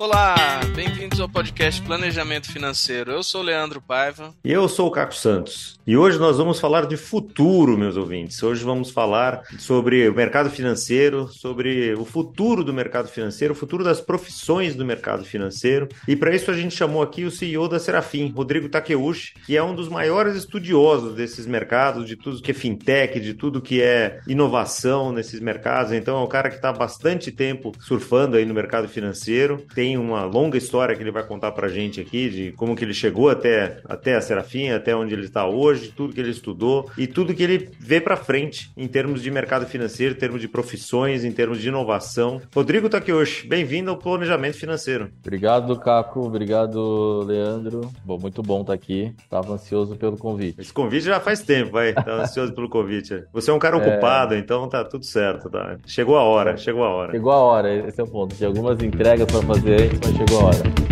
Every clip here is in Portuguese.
Olá, bem-vindos ao podcast Planejamento Financeiro. Eu sou o Leandro Paiva. E eu sou o Caco Santos. E hoje nós vamos falar de futuro, meus ouvintes. Hoje vamos falar sobre o mercado financeiro, sobre o futuro do mercado financeiro, o futuro das profissões do mercado financeiro. E para isso a gente chamou aqui o CEO da Serafim, Rodrigo Takeuchi, que é um dos maiores estudiosos desses mercados, de tudo que é fintech, de tudo que é inovação nesses mercados. Então é um cara que está há bastante tempo surfando aí no mercado financeiro. Tem tem uma longa história que ele vai contar pra gente aqui de como que ele chegou até, até a Serafim, até onde ele está hoje, tudo que ele estudou e tudo que ele vê para frente em termos de mercado financeiro, em termos de profissões, em termos de inovação. Rodrigo Takeuchi, bem-vindo ao Planejamento Financeiro. Obrigado, Caco. Obrigado, Leandro. Bom, muito bom estar tá aqui. Estava ansioso pelo convite. Esse convite já faz tempo, vai. Estava ansioso pelo convite. Você é um cara é... ocupado, então tá tudo certo. Tá? Chegou a hora, chegou a hora. Chegou a hora, esse é o ponto. Tinha algumas entregas para fazer mas chegou a hora.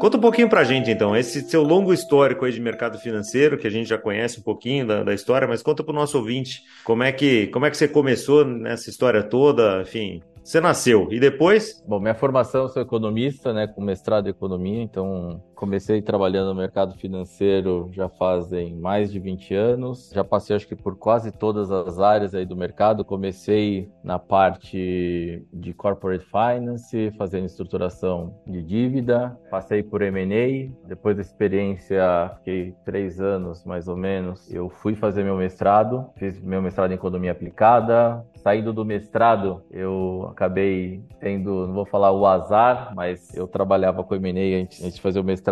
Conta um pouquinho pra gente, então, esse seu longo histórico aí de mercado financeiro, que a gente já conhece um pouquinho da, da história, mas conta pro nosso ouvinte como é, que, como é que você começou nessa história toda, enfim, você nasceu e depois? Bom, minha formação eu sou economista, né, com mestrado em economia, então comecei trabalhando no mercado financeiro já fazem mais de 20 anos. Já passei acho que por quase todas as áreas aí do mercado. Comecei na parte de corporate finance, fazendo estruturação de dívida. Passei por M&A. Depois da experiência, fiquei três anos mais ou menos. Eu fui fazer meu mestrado, fiz meu mestrado em economia aplicada. Saindo do mestrado, eu acabei tendo, não vou falar o azar, mas eu trabalhava com M&A antes, de fazer o mestrado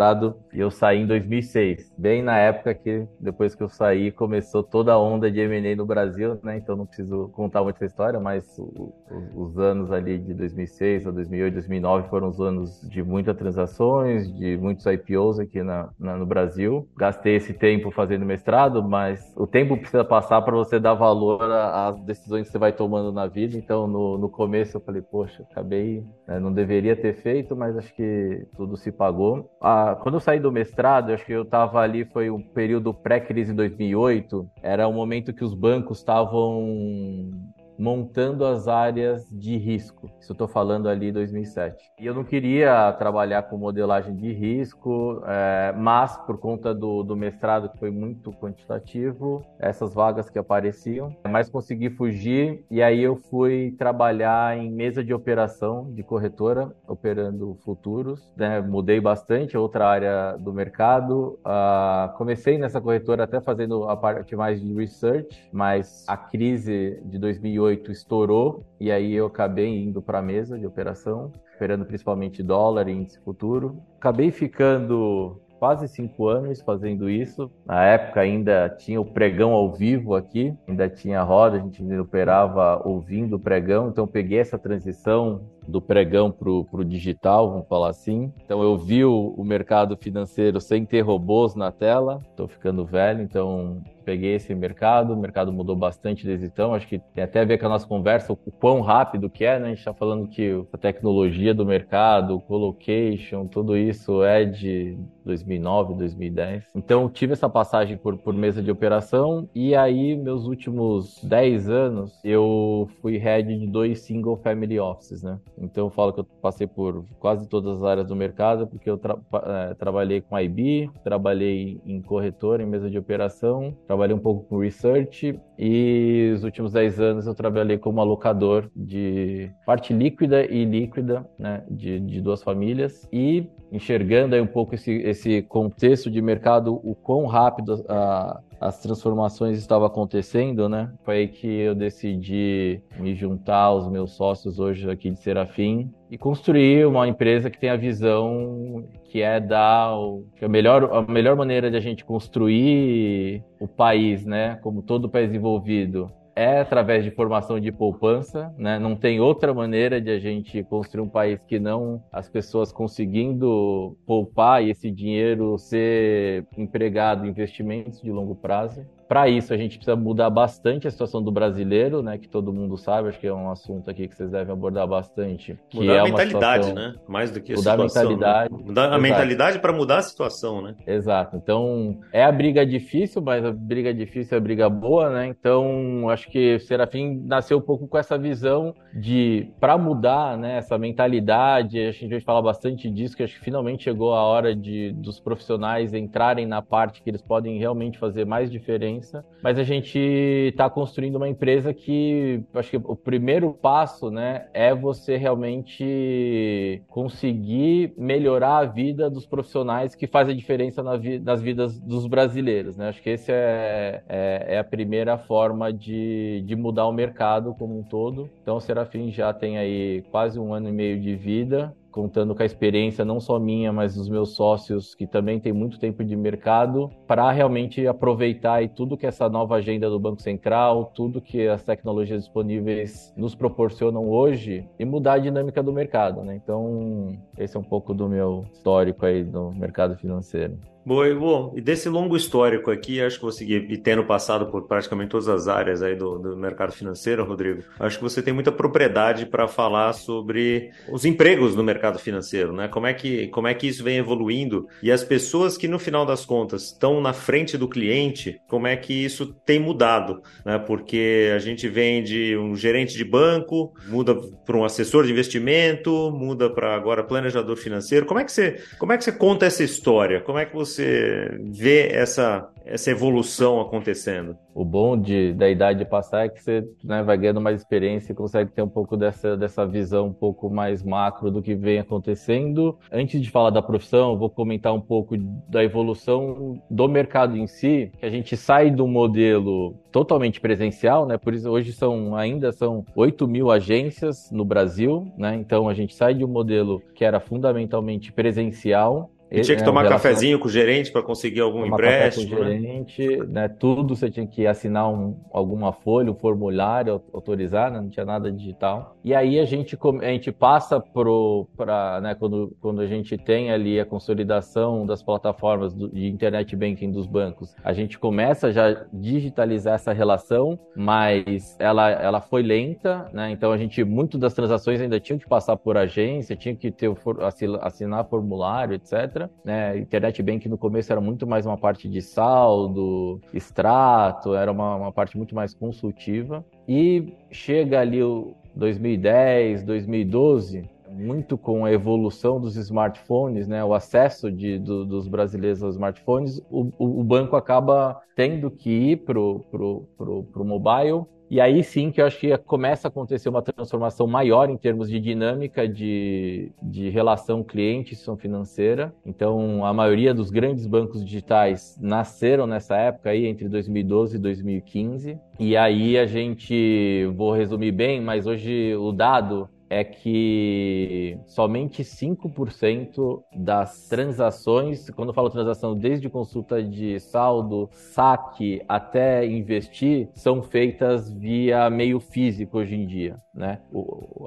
e eu saí em 2006, bem na época que depois que eu saí começou toda a onda de M&A no Brasil, né? Então não preciso contar muito essa história, mas o, o, os anos ali de 2006 a 2008, 2009 foram os anos de muitas transações, de muitos IPOs aqui na, na, no Brasil. Gastei esse tempo fazendo mestrado, mas o tempo precisa passar para você dar valor às decisões que você vai tomando na vida. Então no, no começo eu falei, poxa, acabei, né, não deveria ter feito, mas acho que tudo se pagou. Quando eu saí do mestrado, acho que eu estava ali, foi um período pré-crise 2008, era o um momento que os bancos estavam montando as áreas de risco. Isso eu estou falando ali 2007. E eu não queria trabalhar com modelagem de risco, é, mas por conta do, do mestrado que foi muito quantitativo, essas vagas que apareciam, mas consegui fugir e aí eu fui trabalhar em mesa de operação de corretora, operando futuros. Né? Mudei bastante, outra área do mercado. Uh, comecei nessa corretora até fazendo a parte mais de research, mas a crise de 2008 2018 estourou e aí eu acabei indo para a mesa de operação, esperando principalmente dólar e índice futuro. Acabei ficando quase cinco anos fazendo isso. Na época ainda tinha o pregão ao vivo aqui, ainda tinha roda, a gente operava ouvindo o pregão, então peguei essa transição do pregão para o digital, vamos falar assim. Então eu vi o, o mercado financeiro sem ter robôs na tela, estou ficando velho, então peguei esse mercado, o mercado mudou bastante desde então, acho que tem até a ver com a nossa conversa, o quão rápido que é, né? A gente está falando que a tecnologia do mercado, o colocation, tudo isso é de 2009, 2010. Então tive essa passagem por, por mesa de operação e aí meus últimos 10 anos eu fui head de dois single family offices, né? Então eu falo que eu passei por quase todas as áreas do mercado, porque eu tra é, trabalhei com IB, trabalhei em corretora, em mesa de operação, trabalhei um pouco com research e os últimos 10 anos eu trabalhei como alocador de parte líquida e líquida né, de, de duas famílias e enxergando aí um pouco esse, esse contexto de mercado, o quão rápido a, as transformações estavam acontecendo, né? Foi aí que eu decidi me juntar aos meus sócios hoje aqui de Serafim e construir uma empresa que tem a visão que é dar o, que é a melhor a melhor maneira de a gente construir o país, né? Como todo país desenvolvido é através de formação de poupança, né? Não tem outra maneira de a gente construir um país que não as pessoas conseguindo poupar e esse dinheiro ser empregado em investimentos de longo prazo. Para isso, a gente precisa mudar bastante a situação do brasileiro, né? Que todo mundo sabe, acho que é um assunto aqui que vocês devem abordar bastante. mudar é a mentalidade, situação... né? Mais do que a mudar situação. A mentalidade. Né? Mudar a Exato. mentalidade para mudar a situação, né? Exato. Então, é a briga difícil, mas a briga difícil é a briga boa, né? Então, acho que o Serafim nasceu um pouco com essa visão de, para mudar né, essa mentalidade, a gente vai falar bastante disso, que acho que finalmente chegou a hora de, dos profissionais entrarem na parte que eles podem realmente fazer mais diferença, mas a gente está construindo uma empresa que, acho que o primeiro passo, né, é você realmente conseguir melhorar a vida dos profissionais que faz a diferença na vi nas vidas dos brasileiros, né? Acho que esse é, é, é a primeira forma de, de mudar o mercado como um todo. Então, o Serafim já tem aí quase um ano e meio de vida, contando com a experiência não só minha, mas dos meus sócios que também têm muito tempo de mercado, para realmente aproveitar e tudo que essa nova agenda do Banco Central, tudo que as tecnologias disponíveis nos proporcionam hoje e mudar a dinâmica do mercado, né? Então, esse é um pouco do meu histórico aí no mercado financeiro. Bom, bom, e desse longo histórico aqui, acho que você e tendo passado por praticamente todas as áreas aí do, do mercado financeiro, Rodrigo, acho que você tem muita propriedade para falar sobre os empregos no mercado financeiro, né? Como é que como é que isso vem evoluindo e as pessoas que no final das contas estão na frente do cliente, como é que isso tem mudado, né? Porque a gente vem de um gerente de banco, muda para um assessor de investimento, muda para agora planejador financeiro. Como é que você como é que você conta essa história? Como é que você você vê essa, essa evolução acontecendo? O bom de, da idade de passar é que você né, vai ganhando mais experiência e consegue ter um pouco dessa, dessa visão um pouco mais macro do que vem acontecendo. Antes de falar da profissão, vou comentar um pouco da evolução do mercado em si, que a gente sai do modelo totalmente presencial, né? Por isso hoje são ainda são 8 mil agências no Brasil, né? Então a gente sai de um modelo que era fundamentalmente presencial e tinha que é, tomar cafezinho com o gerente para conseguir algum tomar empréstimo. com o né? gerente, né? Tudo você tinha que assinar um, alguma folha, um formulário, autorizar, né? não tinha nada digital. E aí a gente, a gente passa para, né, quando, quando a gente tem ali a consolidação das plataformas do, de internet banking dos bancos, a gente começa já a digitalizar essa relação, mas ela, ela foi lenta, né? Então a gente, muito das transações ainda tinham que passar por agência, tinha que ter assinar formulário, etc. Né? Internet Bank no começo era muito mais uma parte de saldo, extrato, era uma, uma parte muito mais consultiva. E chega ali o 2010, 2012, muito com a evolução dos smartphones, né, o acesso de, do, dos brasileiros aos smartphones, o, o, o, banco acaba tendo que ir para o mobile e aí sim que eu acho que começa a acontecer uma transformação maior em termos de dinâmica de, de relação cliente-instituição financeira. Então, a maioria dos grandes bancos digitais nasceram nessa época aí, entre 2012 e 2015. E aí a gente, vou resumir bem, mas hoje o dado é que somente 5% das transações, quando eu falo transação, desde consulta de saldo, saque até investir, são feitas via meio físico hoje em dia, né?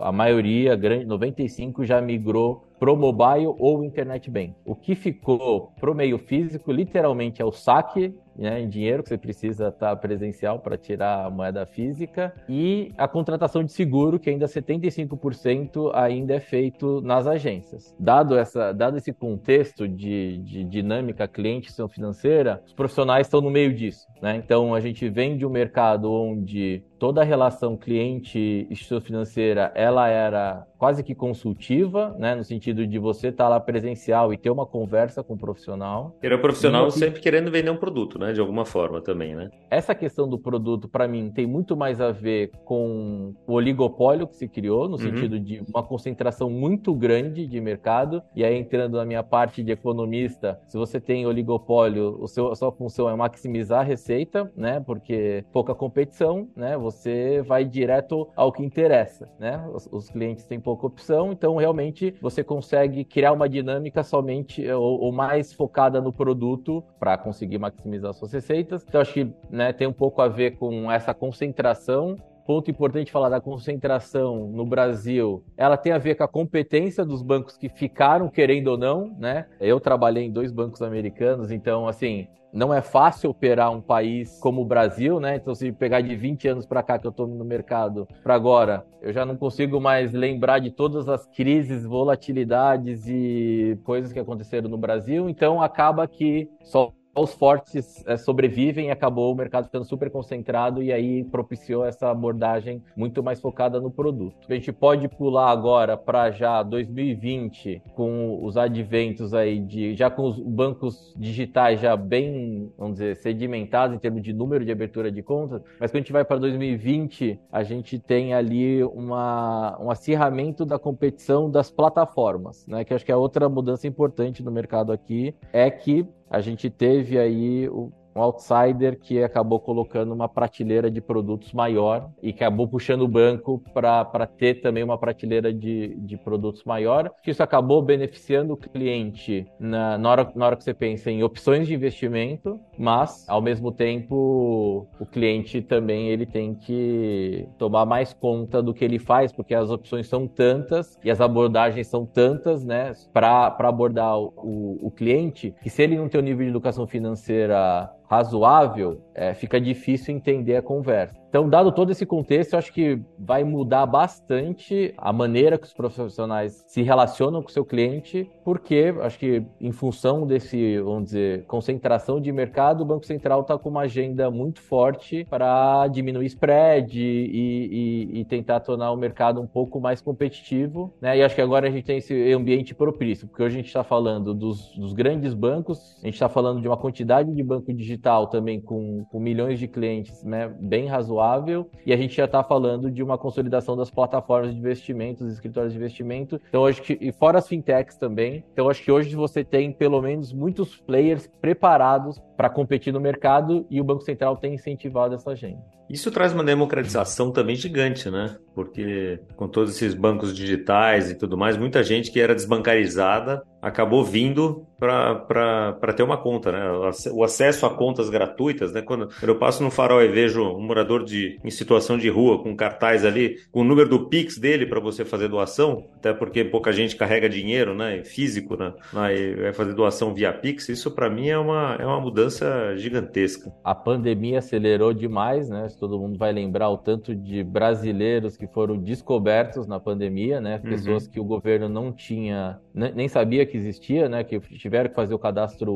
A maioria, grande 95 já migrou pro mobile ou internet bank. O que ficou pro meio físico, literalmente é o saque né, em dinheiro, que você precisa estar presencial para tirar a moeda física, e a contratação de seguro, que ainda 75% ainda é feito nas agências. Dado, essa, dado esse contexto de, de dinâmica cliente-instituição financeira, os profissionais estão no meio disso. Né? Então, a gente vem de um mercado onde toda a relação cliente-instituição financeira, ela era quase que consultiva, né, no sentido de você estar tá lá presencial e ter uma conversa com o profissional. Era o profissional sempre querendo vender um produto, né, de alguma forma também, né? Essa questão do produto, para mim, tem muito mais a ver com o oligopólio que se criou, no uhum. sentido de uma concentração muito grande de mercado. E aí, entrando na minha parte de economista, se você tem oligopólio, o seu, a sua função é maximizar a receita, né, porque pouca competição, né, você você vai direto ao que interessa, né? Os, os, clientes têm pouca opção, então realmente você consegue criar uma dinâmica somente ou, ou mais focada no produto para conseguir maximizar suas receitas. Então acho que né, tem um pouco a ver com essa concentração ponto importante falar da concentração no Brasil, ela tem a ver com a competência dos bancos que ficaram, querendo ou não, né? Eu trabalhei em dois bancos americanos, então, assim, não é fácil operar um país como o Brasil, né? Então, se pegar de 20 anos para cá que eu estou no mercado para agora, eu já não consigo mais lembrar de todas as crises, volatilidades e coisas que aconteceram no Brasil. Então, acaba que só os fortes é, sobrevivem acabou o mercado ficando super concentrado e aí propiciou essa abordagem muito mais focada no produto. A gente pode pular agora para já 2020 com os adventos aí de já com os bancos digitais já bem, vamos dizer, sedimentados em termos de número de abertura de contas, mas quando a gente vai para 2020, a gente tem ali uma, um acirramento da competição das plataformas, né? Que acho que é outra mudança importante no mercado aqui é que a gente teve aí o, um outsider que acabou colocando uma prateleira de produtos maior e acabou puxando o banco para ter também uma prateleira de, de produtos maior. Isso acabou beneficiando o cliente na, na, hora, na hora que você pensa em opções de investimento, mas ao mesmo tempo o cliente também ele tem que tomar mais conta do que ele faz, porque as opções são tantas e as abordagens são tantas, né, para abordar o, o, o cliente, que se ele não tem um nível de educação financeira razoável, é, fica difícil entender a conversa. Então, dado todo esse contexto, eu acho que vai mudar bastante a maneira que os profissionais se relacionam com o seu cliente, porque acho que em função desse, vamos dizer, concentração de mercado, o Banco Central está com uma agenda muito forte para diminuir spread e, e, e, tentar tornar o mercado um pouco mais competitivo. Né? E acho que agora a gente tem esse ambiente propício, porque hoje a gente está falando dos, dos, grandes bancos, a gente está falando de uma quantidade de banco digital também com, com milhões de clientes né, bem razoável razoável e a gente já está falando de uma consolidação das plataformas de investimentos, escritórios de investimento. Então, acho que, e fora as fintechs também. Então, acho que hoje você tem pelo menos muitos players preparados para competir no mercado e o Banco Central tem incentivado essa agenda. Isso traz uma democratização também gigante, né? Porque com todos esses bancos digitais e tudo mais, muita gente que era desbancarizada acabou vindo para ter uma conta, né? O acesso a contas gratuitas, né? Quando eu passo no farol e vejo um morador de, em situação de rua com cartaz ali, com o número do Pix dele para você fazer doação, até porque pouca gente carrega dinheiro, né? Físico, né? Vai fazer doação via Pix, isso para mim é uma, é uma mudança gigantesca. A pandemia acelerou demais, né? Todo mundo vai lembrar o tanto de brasileiros que foram descobertos na pandemia, né? Uhum. Pessoas uhum. que o governo não tinha, nem sabia que existia, né? Que tiveram que fazer o cadastro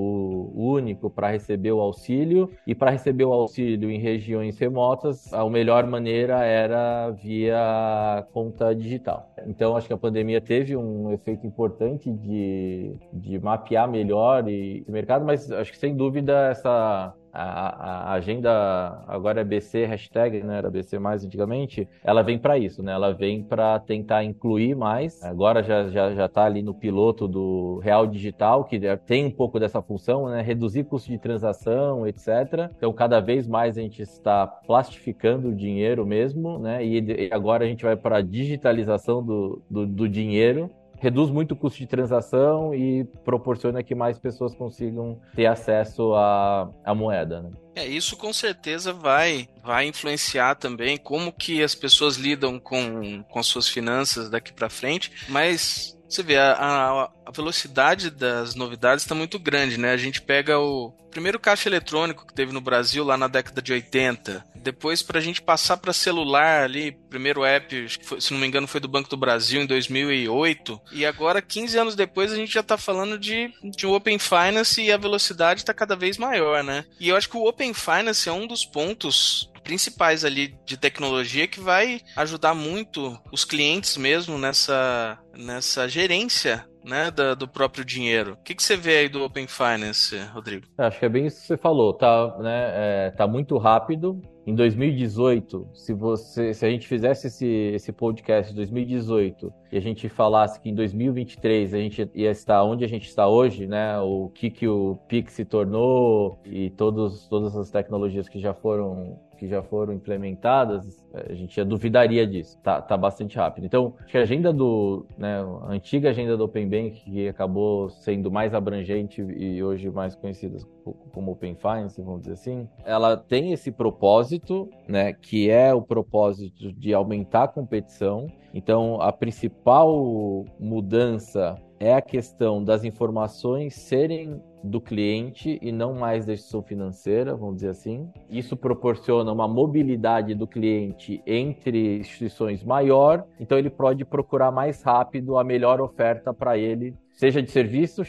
único para receber o auxílio e para receber o auxílio em regiões remotas, a melhor maneira era via conta digital. Então, acho que a pandemia teve um efeito importante de, de mapear melhor o mercado, mas acho que sem dúvida essa a, a, agenda agora é BC hashtag, né? Era BC mais antigamente. Ela vem para isso, né? Ela vem para tentar incluir mais. Agora já já já está ali no piloto do Real Digital que tem um pouco dessa função, né? Reduzir custo de transação, etc. Então cada vez mais a gente está plastificando o dinheiro mesmo, né? E, e agora a gente vai para digitalização do, do, do dinheiro reduz muito o custo de transação e proporciona que mais pessoas consigam ter acesso à, à moeda. Né? É, isso com certeza vai, vai influenciar também como que as pessoas lidam com, com as suas finanças daqui para frente, mas você vê, a, a, a velocidade das novidades está muito grande, né? A gente pega o primeiro caixa eletrônico que teve no Brasil lá na década de 80. Depois, para a gente passar para celular ali, primeiro app, foi, se não me engano, foi do Banco do Brasil em 2008. E agora, 15 anos depois, a gente já está falando de, de Open Finance e a velocidade está cada vez maior, né? E eu acho que o Open Finance é um dos pontos principais ali de tecnologia que vai ajudar muito os clientes mesmo nessa, nessa gerência né, da, do próprio dinheiro. O que, que você vê aí do Open Finance, Rodrigo? Acho que é bem isso que você falou. Tá, né, é, tá muito rápido. Em 2018, se você, se a gente fizesse esse, esse podcast de 2018 e a gente falasse que em 2023 a gente ia estar onde a gente está hoje, né, o que que o Pix se tornou e todos, todas as tecnologias que já foram que já foram implementadas, a gente já duvidaria disso. Tá, tá bastante rápido. Então, acho que a agenda do, né, a antiga agenda do Open Bank, que acabou sendo mais abrangente e hoje mais conhecida como Open Finance, vamos dizer assim, ela tem esse propósito, né, que é o propósito de aumentar a competição. Então, a principal mudança é a questão das informações serem do cliente e não mais da instituição financeira, vamos dizer assim. Isso proporciona uma mobilidade do cliente entre instituições maior, então ele pode procurar mais rápido a melhor oferta para ele seja de serviço,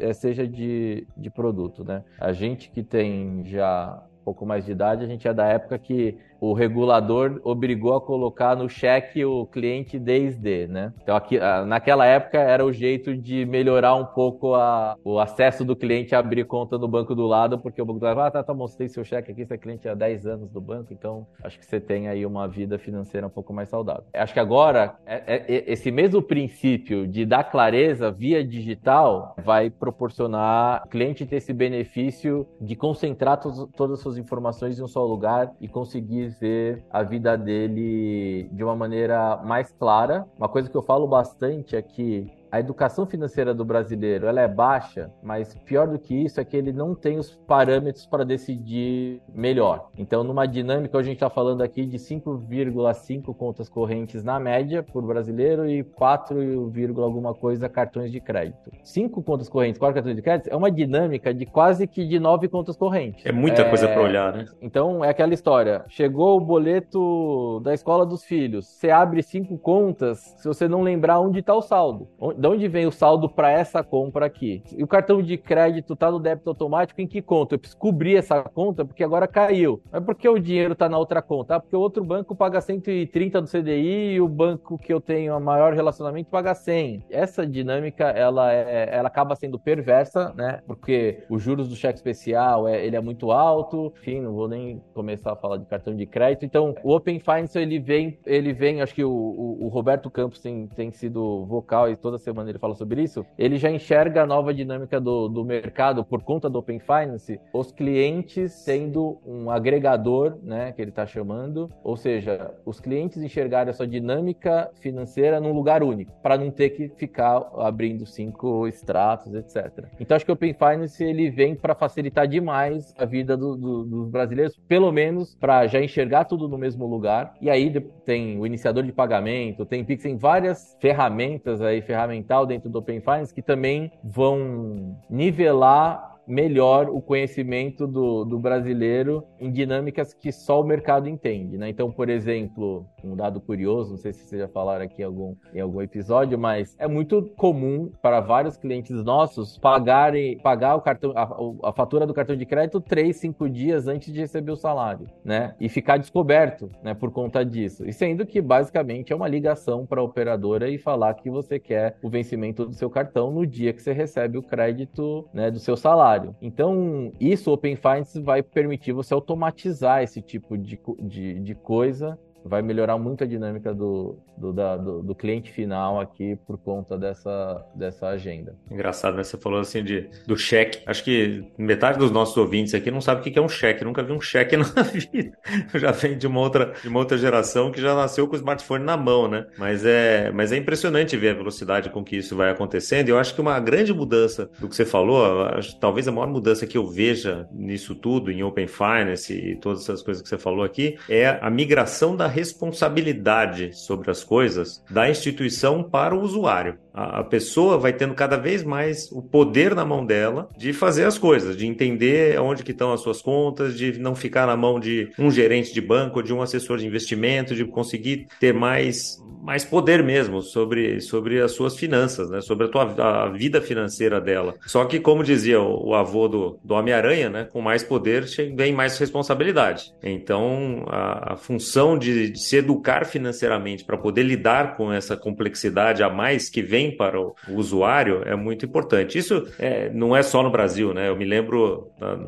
eh, seja de, de produto, né? A gente que tem já pouco mais de idade, a gente é da época que o regulador obrigou a colocar no cheque o cliente desde, né? Então, aqui, naquela época era o jeito de melhorar um pouco a, o acesso do cliente a abrir conta no banco do lado, porque o banco do lado, ah, tá, tá tem seu cheque aqui, você é cliente há 10 anos do banco, então acho que você tem aí uma vida financeira um pouco mais saudável. Acho que agora, é, é esse mesmo princípio de dar clareza via digital vai proporcionar o cliente ter esse benefício de concentrar todas as suas informações em um só lugar e conseguir dizer a vida dele de uma maneira mais clara. Uma coisa que eu falo bastante é que a educação financeira do brasileiro ela é baixa, mas pior do que isso é que ele não tem os parâmetros para decidir melhor. Então, numa dinâmica, a gente está falando aqui de 5,5 contas correntes na média por brasileiro e 4, alguma coisa cartões de crédito. Cinco contas correntes, quatro cartões de crédito é uma dinâmica de quase que de nove contas correntes. É muita é... coisa para olhar, né? Então, é aquela história. Chegou o boleto da escola dos filhos. Você abre cinco contas se você não lembrar onde está o saldo de onde vem o saldo para essa compra aqui? E o cartão de crédito está no débito automático em que conta? Eu preciso cobrir essa conta porque agora caiu. Mas por que o dinheiro está na outra conta? Ah, porque o outro banco paga 130 do CDI e o banco que eu tenho a maior relacionamento paga 100. Essa dinâmica, ela, é, ela acaba sendo perversa, né? Porque os juros do cheque especial, é, ele é muito alto. Enfim, não vou nem começar a falar de cartão de crédito. Então, o Open Finance, ele vem, ele vem acho que o, o, o Roberto Campos tem, tem sido vocal e toda semana ele fala sobre isso, ele já enxerga a nova dinâmica do, do mercado por conta do Open Finance, os clientes sendo um agregador, né, que ele está chamando, ou seja, os clientes enxergarem a sua dinâmica financeira num lugar único, para não ter que ficar abrindo cinco extratos, etc. Então acho que o Open Finance ele vem para facilitar demais a vida do, do, dos brasileiros, pelo menos para já enxergar tudo no mesmo lugar. E aí tem o iniciador de pagamento, tem Pix, tem várias ferramentas aí, ferramentas fundamental dentro do Open Finance que também vão nivelar melhor o conhecimento do, do brasileiro em dinâmicas que só o mercado entende, né? Então, por exemplo, um dado curioso, não sei se vocês já falaram aqui em algum, em algum episódio, mas é muito comum para vários clientes nossos pagarem, pagar o cartão, a, a fatura do cartão de crédito três, cinco dias antes de receber o salário, né? E ficar descoberto, né? Por conta disso. E sendo que basicamente é uma ligação para a operadora e falar que você quer o vencimento do seu cartão no dia que você recebe o crédito, né? Do seu salário salário. Então, isso o Open Finance vai permitir você automatizar esse tipo de, de, de coisa vai melhorar muito a dinâmica do, do, da, do, do, cliente final aqui por conta dessa, dessa agenda. Engraçado, né? Você falou assim de, do cheque. Acho que metade dos nossos ouvintes aqui não sabe o que é um cheque. Nunca vi um cheque na vida. Já vem de uma outra, de uma outra geração que já nasceu com o smartphone na mão, né? Mas é, mas é impressionante ver a velocidade com que isso vai acontecendo. E eu acho que uma grande mudança do que você falou, acho, talvez a maior mudança que eu veja nisso tudo, em Open Finance e todas essas coisas que você falou aqui, é a migração da responsabilidade sobre as coisas da instituição para o usuário. A, pessoa vai tendo cada vez mais o poder na mão dela de fazer as coisas, de entender onde que estão as suas contas, de não ficar na mão de um gerente de banco, de um assessor de investimento, de conseguir ter mais mais poder mesmo sobre, sobre as suas finanças, né? sobre a, tua, a vida financeira dela. Só que, como dizia o, o avô do, do Homem-Aranha, né? com mais poder vem mais responsabilidade. Então, a, a função de de, se educar financeiramente para poder lidar com essa complexidade a mais que vem para o, o usuário é muito importante. Isso é, não é só no Brasil, né? Eu me lembro na,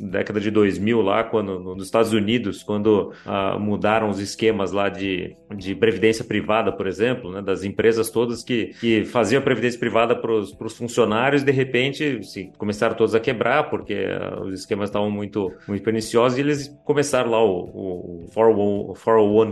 década de 2000 lá, quando nos Estados Unidos, quando ah, mudaram os esquemas lá de, de previdência privada, por exemplo, né? das empresas todas que, que faziam previdência privada para os funcionários, de repente se, começaram todos a quebrar porque ah, os esquemas estavam muito, muito perniciosos e eles começaram lá o, o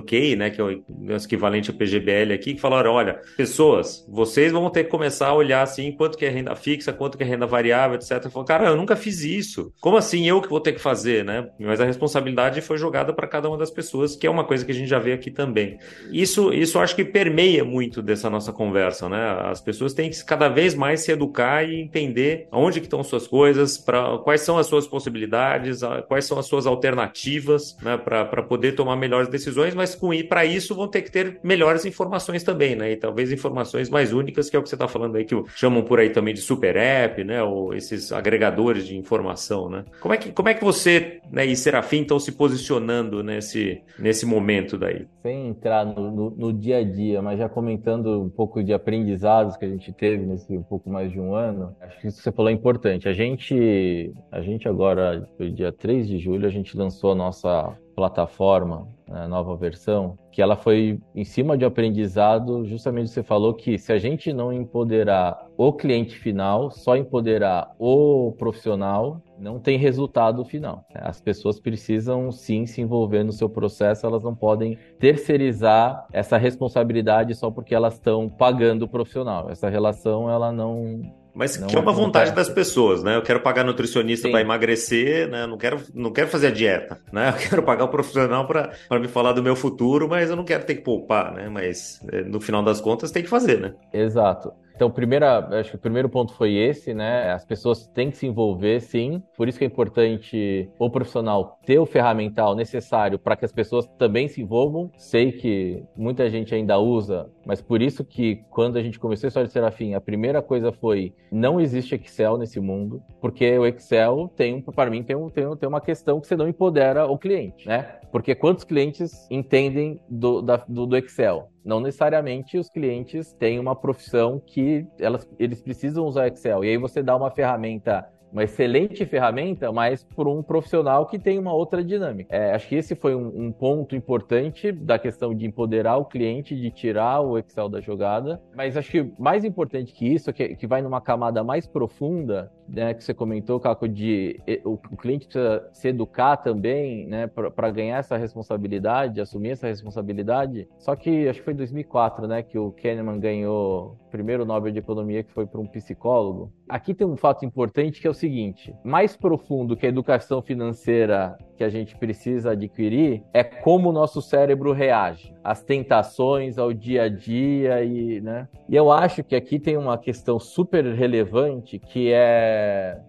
401k, né? Que é o equivalente ao PGBL aqui, que falaram: olha, pessoas, vocês vão ter que começar a olhar assim quanto que é renda fixa, quanto que é renda variável, etc. Cara, eu nunca fiz isso. Como assim eu que vou ter que fazer, né? Mas a responsabilidade foi jogada para cada uma das pessoas, que é uma coisa que a gente já vê aqui também. Isso, isso acho que permeia muito dessa nossa conversa, né? As pessoas têm que cada vez mais se educar e entender onde que estão suas coisas, para quais são as suas possibilidades, quais são as suas alternativas, né? Para poder tomar melhores decisões, mas com para isso vão ter que ter melhores informações também, né? E talvez informações mais únicas, que é o que você está falando aí, que chamam por aí também de super app, né? Ou esses agregadores de informação, né? Como é que, como é que você né, e Serafim estão se posicionando nesse, nesse momento daí? Sem entrar no, no, no, dia a dia, mas já comentando um pouco de aprendizados que a gente teve nesse um pouco mais de um ano, acho que isso que você falou é importante. A gente, a gente agora, foi dia 3 de julho, a gente lançou a nossa plataforma, a né, nova versão, que ela foi em cima de aprendizado, justamente você falou que se a gente não empoderar o cliente final, só empoderar o profissional, não tem resultado final. As pessoas precisam sim se envolver no seu processo, elas não podem terceirizar essa responsabilidade só porque elas estão pagando o profissional. Essa relação ela não mas não que é uma vontade das pessoas, né? Eu quero pagar nutricionista para emagrecer, né? Não quero, não quero fazer a dieta, né? Eu quero pagar o profissional para me falar do meu futuro, mas eu não quero ter que poupar, né? Mas eh, no final das contas tem que fazer, né? Exato. Então, primeira, acho que o primeiro ponto foi esse, né? As pessoas têm que se envolver, sim. Por isso que é importante o profissional ter o ferramental necessário para que as pessoas também se envolvam. Sei que muita gente ainda usa, mas por isso que quando a gente começou a história de Serafim, a primeira coisa foi não existe Excel nesse mundo, porque o Excel tem, para mim, tem, um, tem, tem uma questão que você não empodera o cliente, né? Porque quantos clientes entendem do, da, do, do Excel? Não necessariamente os clientes têm uma profissão que elas, eles precisam usar Excel. E aí você dá uma ferramenta uma excelente ferramenta, mas por um profissional que tem uma outra dinâmica. É, acho que esse foi um, um, ponto importante da questão de empoderar o cliente, de tirar o Excel da jogada. Mas acho que mais importante que isso, que, que vai numa camada mais profunda, né, que você comentou, Caco, de o, cliente precisa se educar também, né, para ganhar essa responsabilidade, assumir essa responsabilidade. Só que acho que foi em 2004, né, que o Kahneman ganhou o primeiro Nobel de Economia, que foi para um psicólogo. Aqui tem um fato importante que é o seguinte: mais profundo que a educação financeira que a gente precisa adquirir é como o nosso cérebro reage às tentações, ao dia a dia e, né? E eu acho que aqui tem uma questão super relevante que é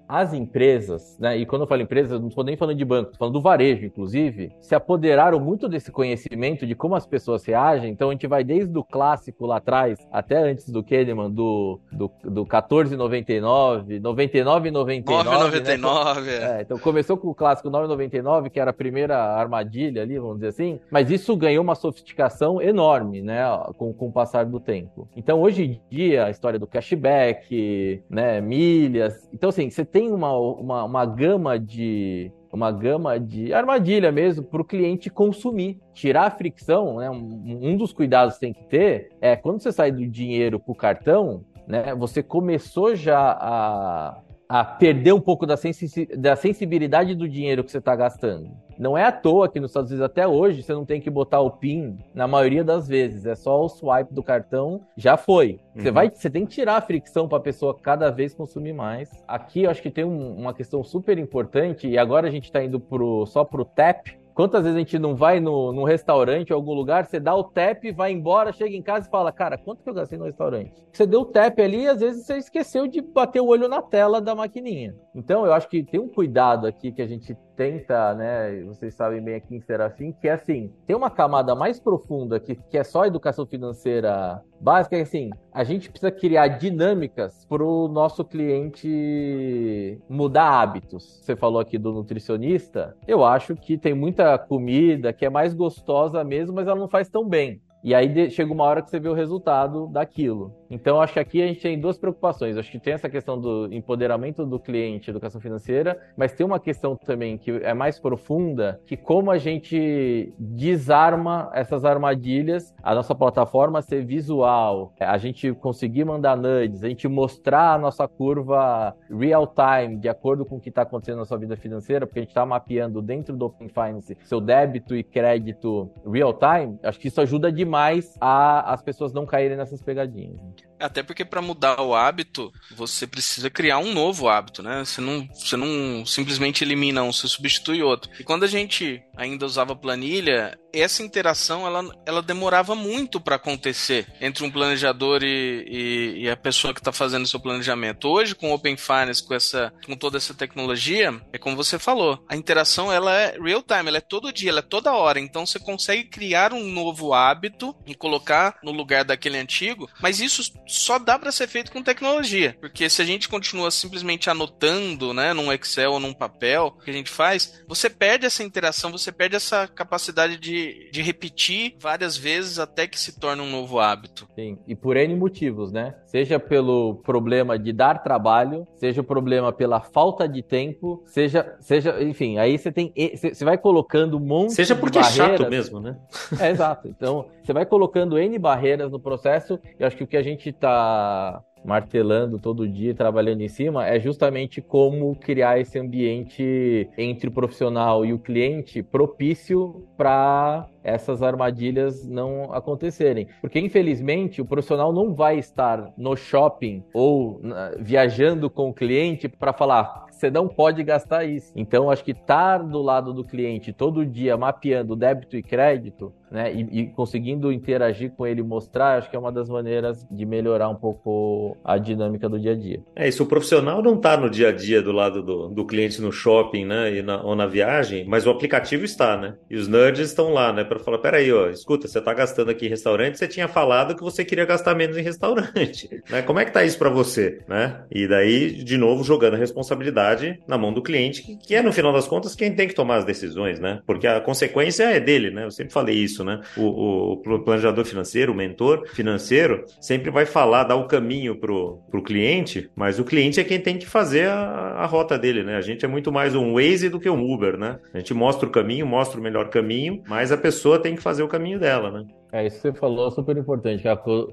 as empresas, né? E quando eu falo empresas, não estou nem falando de banco, estou falando do varejo, inclusive, se apoderaram muito desse conhecimento de como as pessoas reagem. Então a gente vai desde o clássico lá atrás até antes do Kahneman, do, do, do 14,99, 99,99. 9,99. Né? É, então começou com o clássico 9,99, que era a primeira armadilha ali, vamos dizer assim, mas isso ganhou uma sofisticação enorme, né, com, com o passar do tempo. Então hoje em dia, a história do cashback, né, milhas. Então, assim, você tem uma, uma, uma gama de uma gama de armadilha mesmo para o cliente consumir. Tirar a fricção, né? Um, um, dos cuidados que tem que ter é quando você sai do dinheiro para o cartão, né? Você começou já a, a perder um pouco da, sensi da sensibilidade do dinheiro que você está gastando. Não é à toa que nos Estados Unidos até hoje você não tem que botar o PIN na maioria das vezes. É só o swipe do cartão, já foi. Você, uhum. vai, você tem que tirar a fricção para a pessoa cada vez consumir mais. Aqui eu acho que tem um, uma questão super importante, e agora a gente está indo pro, só para o TAP, Quantas vezes a gente não vai no, num restaurante algum lugar, você dá o tap, vai embora, chega em casa e fala, cara, quanto que eu gastei no restaurante? Você deu o tap ali e às vezes você esqueceu de bater o olho na tela da maquininha. Então eu acho que tem um cuidado aqui que a gente tenta, né? Vocês sabem bem aqui em Serafim, que é assim: tem uma camada mais profunda que, que é só educação financeira básica, é assim: a gente precisa criar dinâmicas para o nosso cliente mudar hábitos. Você falou aqui do nutricionista, eu acho que tem muita comida que é mais gostosa mesmo, mas ela não faz tão bem. E aí chega uma hora que você vê o resultado daquilo. Então, acho que aqui a gente tem duas preocupações. Acho que tem essa questão do empoderamento do cliente, educação financeira, mas tem uma questão também que é mais profunda, que como a gente desarma essas armadilhas, a nossa plataforma ser visual, a gente conseguir mandar nudes, a gente mostrar a nossa curva real time, de acordo com o que está acontecendo na sua vida financeira, porque a gente está mapeando dentro do Open Finance seu débito e crédito real time, acho que isso ajuda demais a as pessoas não caírem nessas pegadinhas. link. Até porque para mudar o hábito, você precisa criar um novo hábito, né? Você não, você não simplesmente elimina um, você substitui outro. E quando a gente ainda usava planilha, essa interação ela, ela demorava muito para acontecer entre um planejador e, e, e a pessoa que está fazendo o seu planejamento. Hoje, com o Open Finance, com, essa, com toda essa tecnologia, é como você falou, a interação ela é real time, ela é todo dia, ela é toda hora. Então você consegue criar um novo hábito e colocar no lugar daquele antigo, mas isso só dá para ser feito com tecnologia. Porque se a gente continua simplesmente anotando, né, num Excel ou num papel, que a gente faz, você perde essa interação, você perde essa capacidade de, de repetir várias vezes até que se torne um novo hábito. Sim, e por N motivos, né? Seja pelo problema de dar trabalho, seja o problema pela falta de tempo, seja, seja enfim, aí você tem, você vai colocando um monte Seja porque é chato mesmo, né? É, exato. Então, você vai colocando N barreiras no processo, e acho que o que a gente está martelando todo dia, trabalhando em cima, é justamente como criar esse ambiente entre o profissional e o cliente propício para essas armadilhas não acontecerem. Porque, infelizmente, o profissional não vai estar no shopping ou viajando com o cliente para falar você não pode gastar isso. Então, acho que estar do lado do cliente todo dia mapeando débito e crédito né, e, e, conseguindo interagir com ele, mostrar, acho que é uma das maneiras de melhorar um pouco a dinâmica do dia a dia. É isso, o profissional não está no dia a dia do lado do, do cliente no shopping, né, na, ou na viagem, mas o aplicativo está, né, e os nerds estão lá, né, para falar, peraí, ó, escuta, você está gastando aqui em restaurante, você tinha falado que você queria gastar menos em restaurante, né, como é que tá isso para você, né, e daí, de novo, jogando a responsabilidade na mão do cliente, que é, no final das contas, quem tem que tomar as decisões, né, porque a consequência é dele, né, eu sempre falei isso, isso, né? O, o, planejador financeiro, o mentor financeiro, sempre vai falar, dar o caminho pro, pro cliente, mas o cliente é quem tem que fazer a, a rota dele, né? A gente é muito mais um Waze do que um Uber, né? A gente mostra o caminho, mostra o melhor caminho, mas a pessoa tem que fazer o caminho dela, né? É, isso que você falou é super importante,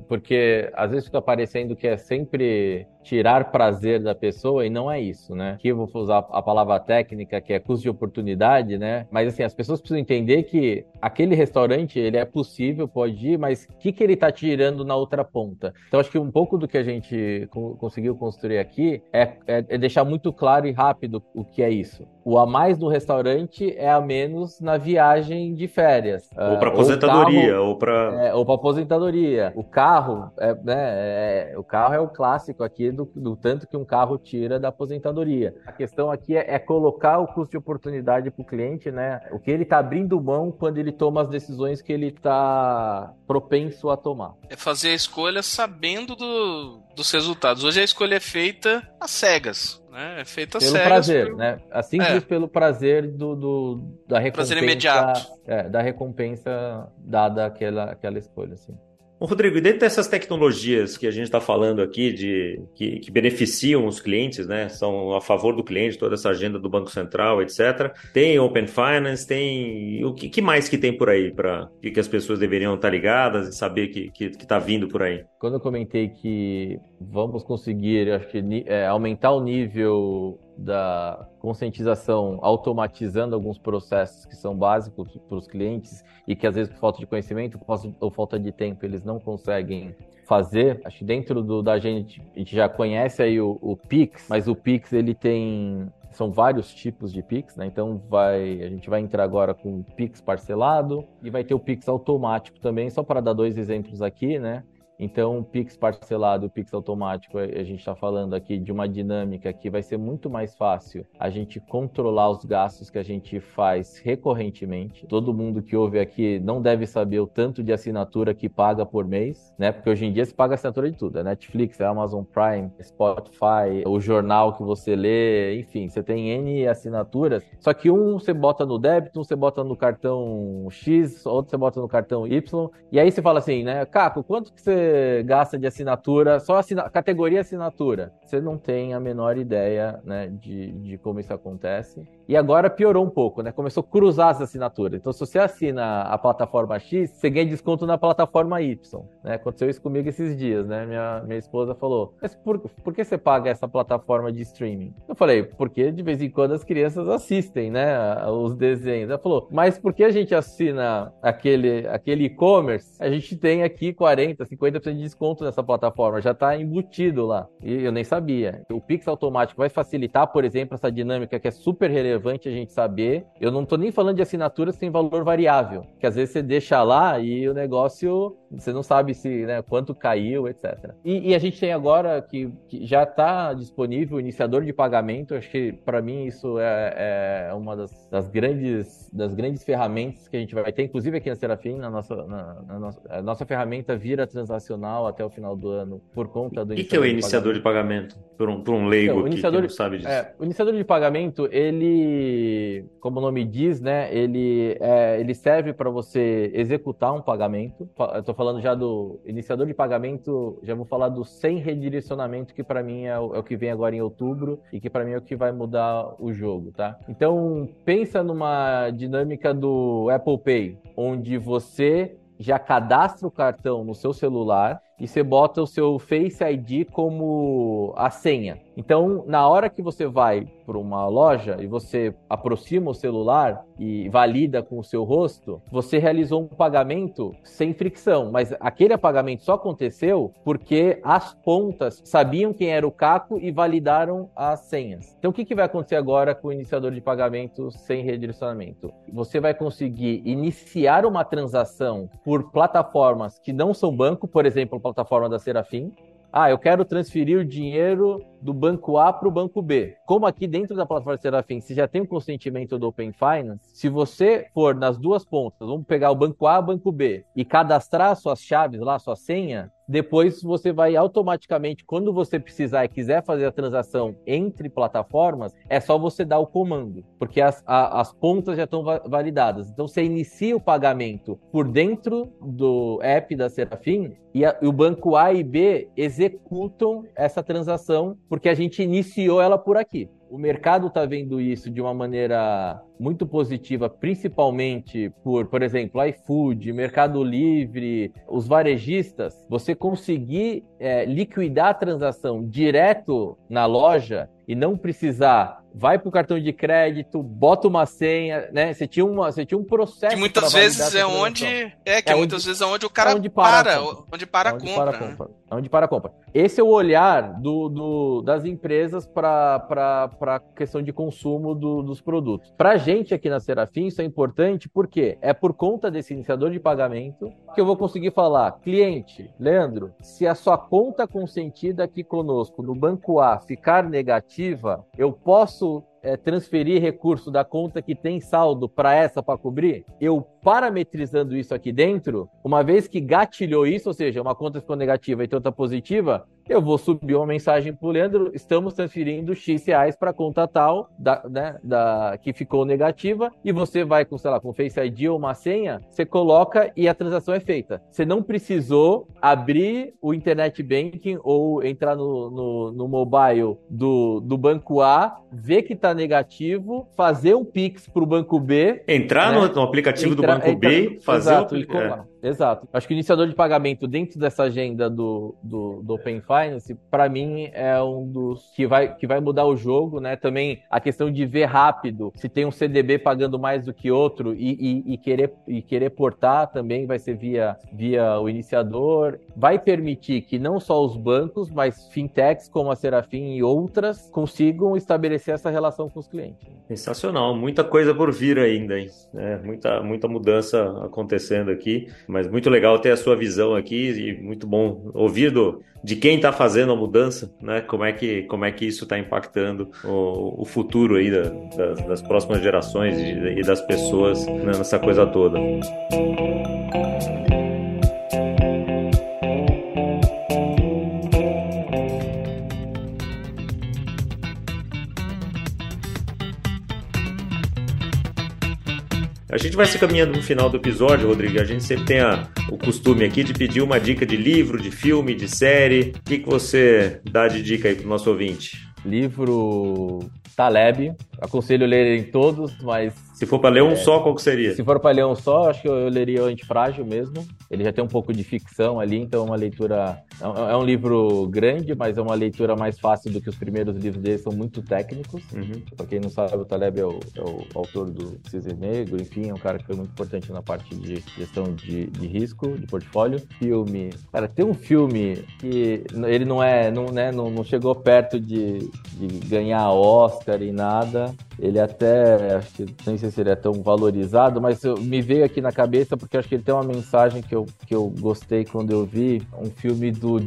porque às vezes fica parecendo que é sempre tirar prazer da pessoa e não é isso, né? Aqui eu vou usar a palavra técnica que é custo de oportunidade, né? Mas assim, as pessoas precisam entender que aquele restaurante, ele é possível, pode ir, mas o que, que ele está tirando na outra ponta? Então acho que um pouco do que a gente conseguiu construir aqui é, é, é deixar muito claro e rápido o que é isso. O a mais no restaurante é a menos na viagem de férias. Ou para aposentadoria, ou para é, ou para aposentadoria. O carro, é, né, é, o carro é o clássico aqui do, do, tanto que um carro tira da aposentadoria. A questão aqui é, é colocar o custo de oportunidade para o cliente, né? O que ele está abrindo mão quando ele toma as decisões que ele está propenso a tomar. É fazer a escolha sabendo do, dos resultados. Hoje a escolha é feita às cegas. Né? É feita pelo cegas. prazer, por... né? Assim é. pelo prazer do, do, da recompensa. Prazer imediato. É, da recompensa dada aquela, aquela escolha, assim. Rodrigo, e dentro dessas tecnologias que a gente está falando aqui, de que, que, beneficiam os clientes, né? São a favor do cliente, toda essa agenda do Banco Central, etc. Tem Open Finance, tem. O que, que mais que tem por aí para que, que, as pessoas deveriam estar tá ligadas e saber que está vindo por aí? Quando eu comentei que vamos conseguir, acho que é, aumentar o nível da conscientização automatizando alguns processos que são básicos para os clientes e que às vezes por falta de conhecimento ou falta de tempo eles não conseguem fazer. Acho que dentro do, da gente a gente já conhece aí o, o Pix, mas o Pix ele tem são vários tipos de Pix, né? Então vai, a gente vai entrar agora com o Pix parcelado e vai ter o Pix automático também, só para dar dois exemplos aqui, né? Então, o Pix parcelado, o Pix automático, a gente está falando aqui de uma dinâmica que vai ser muito mais fácil a gente controlar os gastos que a gente faz recorrentemente. Todo mundo que ouve aqui não deve saber o tanto de assinatura que paga por mês, né? Porque hoje em dia se paga assinatura de tudo, é Netflix, é Amazon Prime, Spotify, o jornal que você lê, enfim, você tem N assinaturas. Só que um você bota no débito, um você bota no cartão X, outro você bota no cartão Y. E aí você fala assim, né, Caco, quanto que você gasta de assinatura, só assina categoria assinatura? Você não tem a menor ideia, né, de, de como isso acontece. E agora piorou um pouco, né? Começou a cruzar as assinaturas. Então, se você assina a plataforma X, você ganha desconto na plataforma Y. Né? Aconteceu isso comigo esses dias, né? Minha, minha esposa falou: Mas por, por que você paga essa plataforma de streaming? Eu falei, porque de vez em quando as crianças assistem, né? Os desenhos. Ela falou, mas por que a gente assina aquele aquele e-commerce? A gente tem aqui 40, 50% de desconto nessa plataforma, já está embutido lá. E eu nem sabia. O Pix automático vai facilitar, por exemplo, essa dinâmica que é super relevante relevante a gente saber. Eu não estou nem falando de assinaturas sem valor variável, que às vezes você deixa lá e o negócio você não sabe se né, quanto caiu, etc. E, e, a gente tem agora que, que já está disponível o iniciador de pagamento. Acho que para mim isso é, é uma das, das, grandes das grandes ferramentas que a gente vai ter, inclusive aqui na Serafim, na nossa, na, na nossa, a nossa ferramenta vira transacional até o final do ano por conta do. O que, que é o iniciador de pagamento? De pagamento? Por um, por um leigo então, que, que não sabe disso. É, o iniciador de pagamento ele como o nome diz, né, ele, é, ele serve para você executar um pagamento. Estou falando já do iniciador de pagamento, já vou falar do sem redirecionamento, que para mim é o, é o, que vem agora em outubro e que para mim é o que vai mudar o jogo, tá? Então, pensa numa dinâmica do Apple Pay, onde você já cadastra o cartão no seu celular e você bota o seu Face ID como a senha. Então, na hora que você vai para uma loja e você aproxima o celular e valida com o seu rosto, você realizou um pagamento sem fricção, mas aquele pagamento só aconteceu porque as pontas sabiam quem era o Caco e validaram as senhas. Então, o que, que vai acontecer agora com o iniciador de pagamento sem redirecionamento? Você vai conseguir iniciar uma transação por plataformas que não são banco, por exemplo, plataforma da Serafim, ah, eu quero transferir o dinheiro do banco A para o banco B. Como aqui dentro da plataforma Serafim, você já tem o um consentimento do Open Finance, se você for nas duas pontas, vamos pegar o banco A banco B, e cadastrar suas chaves lá, sua senha, depois você vai automaticamente, quando você precisar e quiser fazer a transação entre plataformas, é só você dar o comando, porque as, a, as pontas já estão validadas. Então você inicia o pagamento por dentro do app da Serafim e, a, e o banco A e B executam essa transação porque a gente iniciou ela por aqui. O mercado está vendo isso de uma maneira muito positiva, principalmente por, por exemplo, iFood, Mercado Livre, os varejistas. Você conseguir é, liquidar a transação direto na loja e não precisar vai para o cartão de crédito, bota uma senha, né? Você tinha, uma, você tinha um processo. Que muitas vezes é onde. É, que é muitas onde, vezes é onde o cara é onde para, para onde para a é compra. Para a compra. Né? É onde para a compra. Esse é o olhar do, do das empresas para a questão de consumo do, dos produtos. Para a gente aqui na Serafim, isso é importante porque é por conta desse iniciador de pagamento que eu vou conseguir falar, cliente, Leandro, se a sua conta consentida aqui conosco no banco A ficar negativa, eu posso posso é, transferir recurso da conta que tem saldo para essa para cobrir? Eu parametrizando isso aqui dentro, uma vez que gatilhou isso, ou seja, uma conta ficou negativa e outra positiva, eu vou subir uma mensagem para o Leandro, estamos transferindo X reais para a conta tal, da, né, da, que ficou negativa, e você vai com, sei lá, com Face ID ou uma senha, você coloca e a transação é feita. Você não precisou abrir o Internet Banking ou entrar no, no, no mobile do, do banco A, ver que está negativo, fazer um Pix para o banco B. Entrar né? no, no, aplicativo entrar, do banco entrar, B, fazer exato, o... É. Exato. Acho que o iniciador de pagamento dentro dessa agenda do, do, do Open Finance, para mim, é um dos que vai, que vai mudar o jogo, né? Também a questão de ver rápido se tem um CDB pagando mais do que outro e, e, e querer, e querer portar também vai ser via, via o iniciador. Vai permitir que não só os bancos, mas fintechs como a Serafim e outras consigam estabelecer essa relação com os clientes. Sensacional, muita coisa por vir ainda, hein? É, muita, muita mudança acontecendo aqui mas muito legal ter a sua visão aqui e muito bom ouvir do, de quem está fazendo a mudança, né? Como é que, como é que isso está impactando o, o, futuro aí da, das, das, próximas gerações e, e das pessoas né, nessa coisa toda. A gente vai se caminhando no final do episódio, Rodrigo. A gente sempre tem a, o costume aqui de pedir uma dica de livro, de filme, de série. O que, que você dá de dica aí para o nosso ouvinte? Livro Taleb. Aconselho lerem todos, mas se for para ler um é, só, qual que seria? Se for para ler um só, acho que eu, eu, leria o Antifrágil mesmo. Ele já tem um pouco de ficção ali, então é uma leitura. É, é um livro grande, mas é uma leitura mais fácil do que os primeiros livros dele, são muito técnicos. Uhum. Para quem não sabe, o Taleb é o, é o, autor do Cisne Negro, enfim, é um cara que foi muito importante na parte de gestão de, de risco, de portfólio. Filme. Cara, tem um filme que ele não é. Não, né, não, não chegou perto de, de ganhar Oscar e nada. Ele até. Acho que nem sei se ele é tão valorizado, mas eu, me veio aqui na cabeça porque acho que ele tem uma mensagem que eu, que eu gostei quando eu vi um filme do, do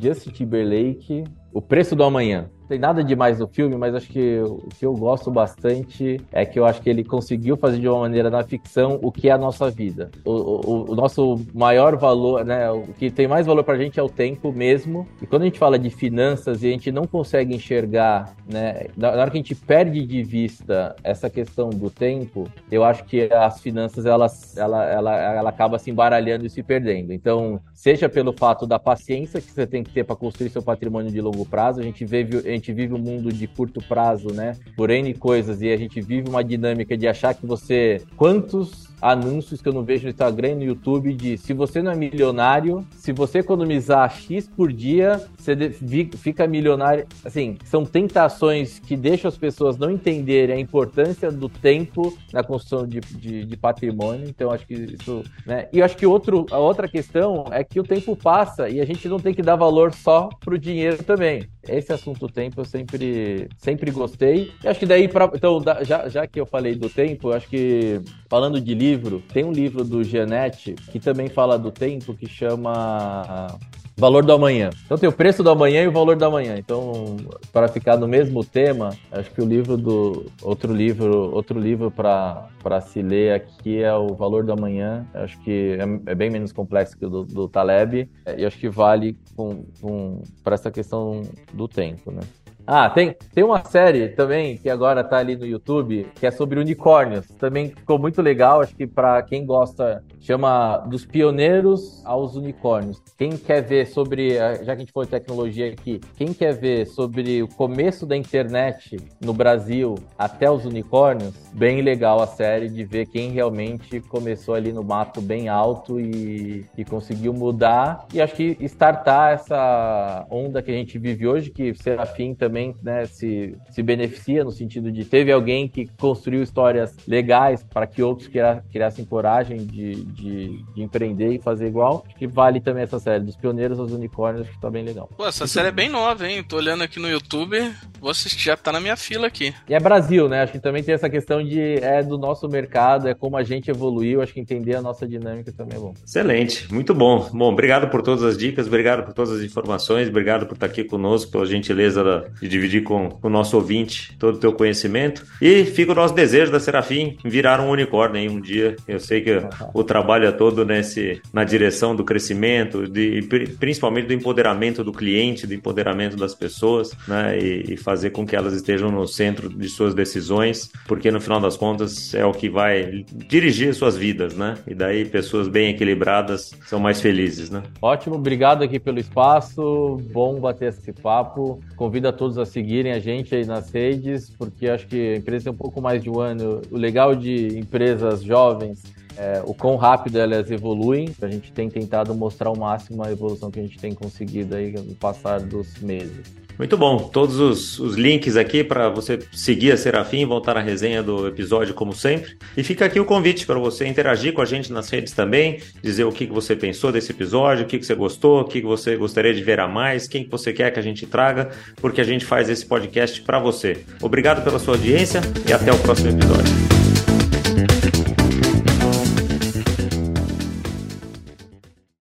Justin Timberlake, O Preço do Amanhã tem nada demais no filme, mas acho que o que eu gosto bastante é que eu acho que ele conseguiu fazer de uma maneira na ficção o que é a nossa vida. O, o, o nosso maior valor, né? O que tem mais valor pra gente é o tempo mesmo. E quando a gente fala de finanças e a gente não consegue enxergar, né? Na, hora que a gente perde de vista essa questão do tempo, eu acho que as finanças elas, ela, ela, ela acaba se embaralhando e se perdendo. Então, seja pelo fato da paciência que você tem que ter para construir seu patrimônio de longo prazo, a gente vê a gente vive um mundo de curto prazo, né? Por N coisas, e a gente vive uma dinâmica de achar que você. Quantos anúncios que eu não vejo no Instagram e no YouTube de se você não é milionário, se você economizar X por dia, você fica milionário. Assim, são tentações que deixam as pessoas não entenderem a importância do tempo na construção de, de, de patrimônio. Então, acho que isso. Né? E acho que outro, a outra questão é que o tempo passa e a gente não tem que dar valor só pro dinheiro também. Esse assunto tempo eu sempre, sempre gostei. E acho que daí, pra, então, já, já que eu falei do tempo, acho que falando de livro, tem um livro do Gianetti que também fala do tempo que chama Valor do Amanhã. Então tem o preço do amanhã e o valor do amanhã. Então, para ficar no mesmo tema, acho que o livro do outro livro, outro livro para para se ler aqui é o Valor do Amanhã. Acho que é, é bem menos complexo que o do, do Taleb e acho que vale com, com para essa questão do tempo, né? Ah, tem, tem uma série também que agora tá ali no YouTube, que é sobre unicórnios. Também ficou muito legal, acho que para quem gosta, chama Dos Pioneiros aos Unicórnios. Quem quer ver sobre, já que a gente de tecnologia aqui, quem quer ver sobre o começo da internet no Brasil até os unicórnios, bem legal a série de ver quem realmente começou ali no mato bem alto e, e conseguiu mudar. E acho que startar essa onda que a gente vive hoje, que Serafim também também né, se, se beneficia no sentido de teve alguém que construiu histórias legais para que outros criassem coragem de, de, de, empreender e fazer igual. Acho que vale também essa série, dos pioneiros aos unicórnios, que tá bem legal. Pô, essa série é bem nova, hein? Tô olhando aqui no YouTube, vou assistir, já tá na minha fila aqui. E é Brasil, né? Acho que também tem essa questão de é do nosso mercado, é como a gente evoluiu, acho que entender a nossa dinâmica também é bom. Excelente, muito bom. Bom, obrigado por todas as dicas, obrigado por todas as informações, obrigado por estar aqui conosco, pela gentileza da, de dividir com, com o nosso ouvinte todo o teu conhecimento. E fica o nosso desejo da Serafim virar um unicórnio em um dia. Eu sei que o trabalho é todo nesse, na direção do crescimento, de, principalmente do empoderamento do cliente, do empoderamento das pessoas, né? E, e fazer com que elas estejam no centro de suas decisões, porque no final das contas é o que vai dirigir suas vidas, né? E daí pessoas bem equilibradas são mais felizes, né? Ótimo, obrigado aqui pelo espaço, bom bater esse papo. Convido a todos a seguir seguirem a gente aí nas redes, porque acho que a empresa tem um pouco mais de um ano. O legal de empresas jovens é o quão rápido elas evoluem. A gente tem tentado mostrar ao máximo a evolução que a gente tem conseguido aí no passar dos meses. Muito bom. Todos os, os links aqui para você seguir a Serafim, voltar à resenha do episódio, como sempre. E fica aqui o convite para você interagir com a gente nas redes também, dizer o que, que você pensou desse episódio, o que, que você gostou, o que, que você gostaria de ver a mais, quem que você quer que a gente traga, porque a gente faz esse podcast para você. Obrigado pela sua audiência e até o próximo episódio.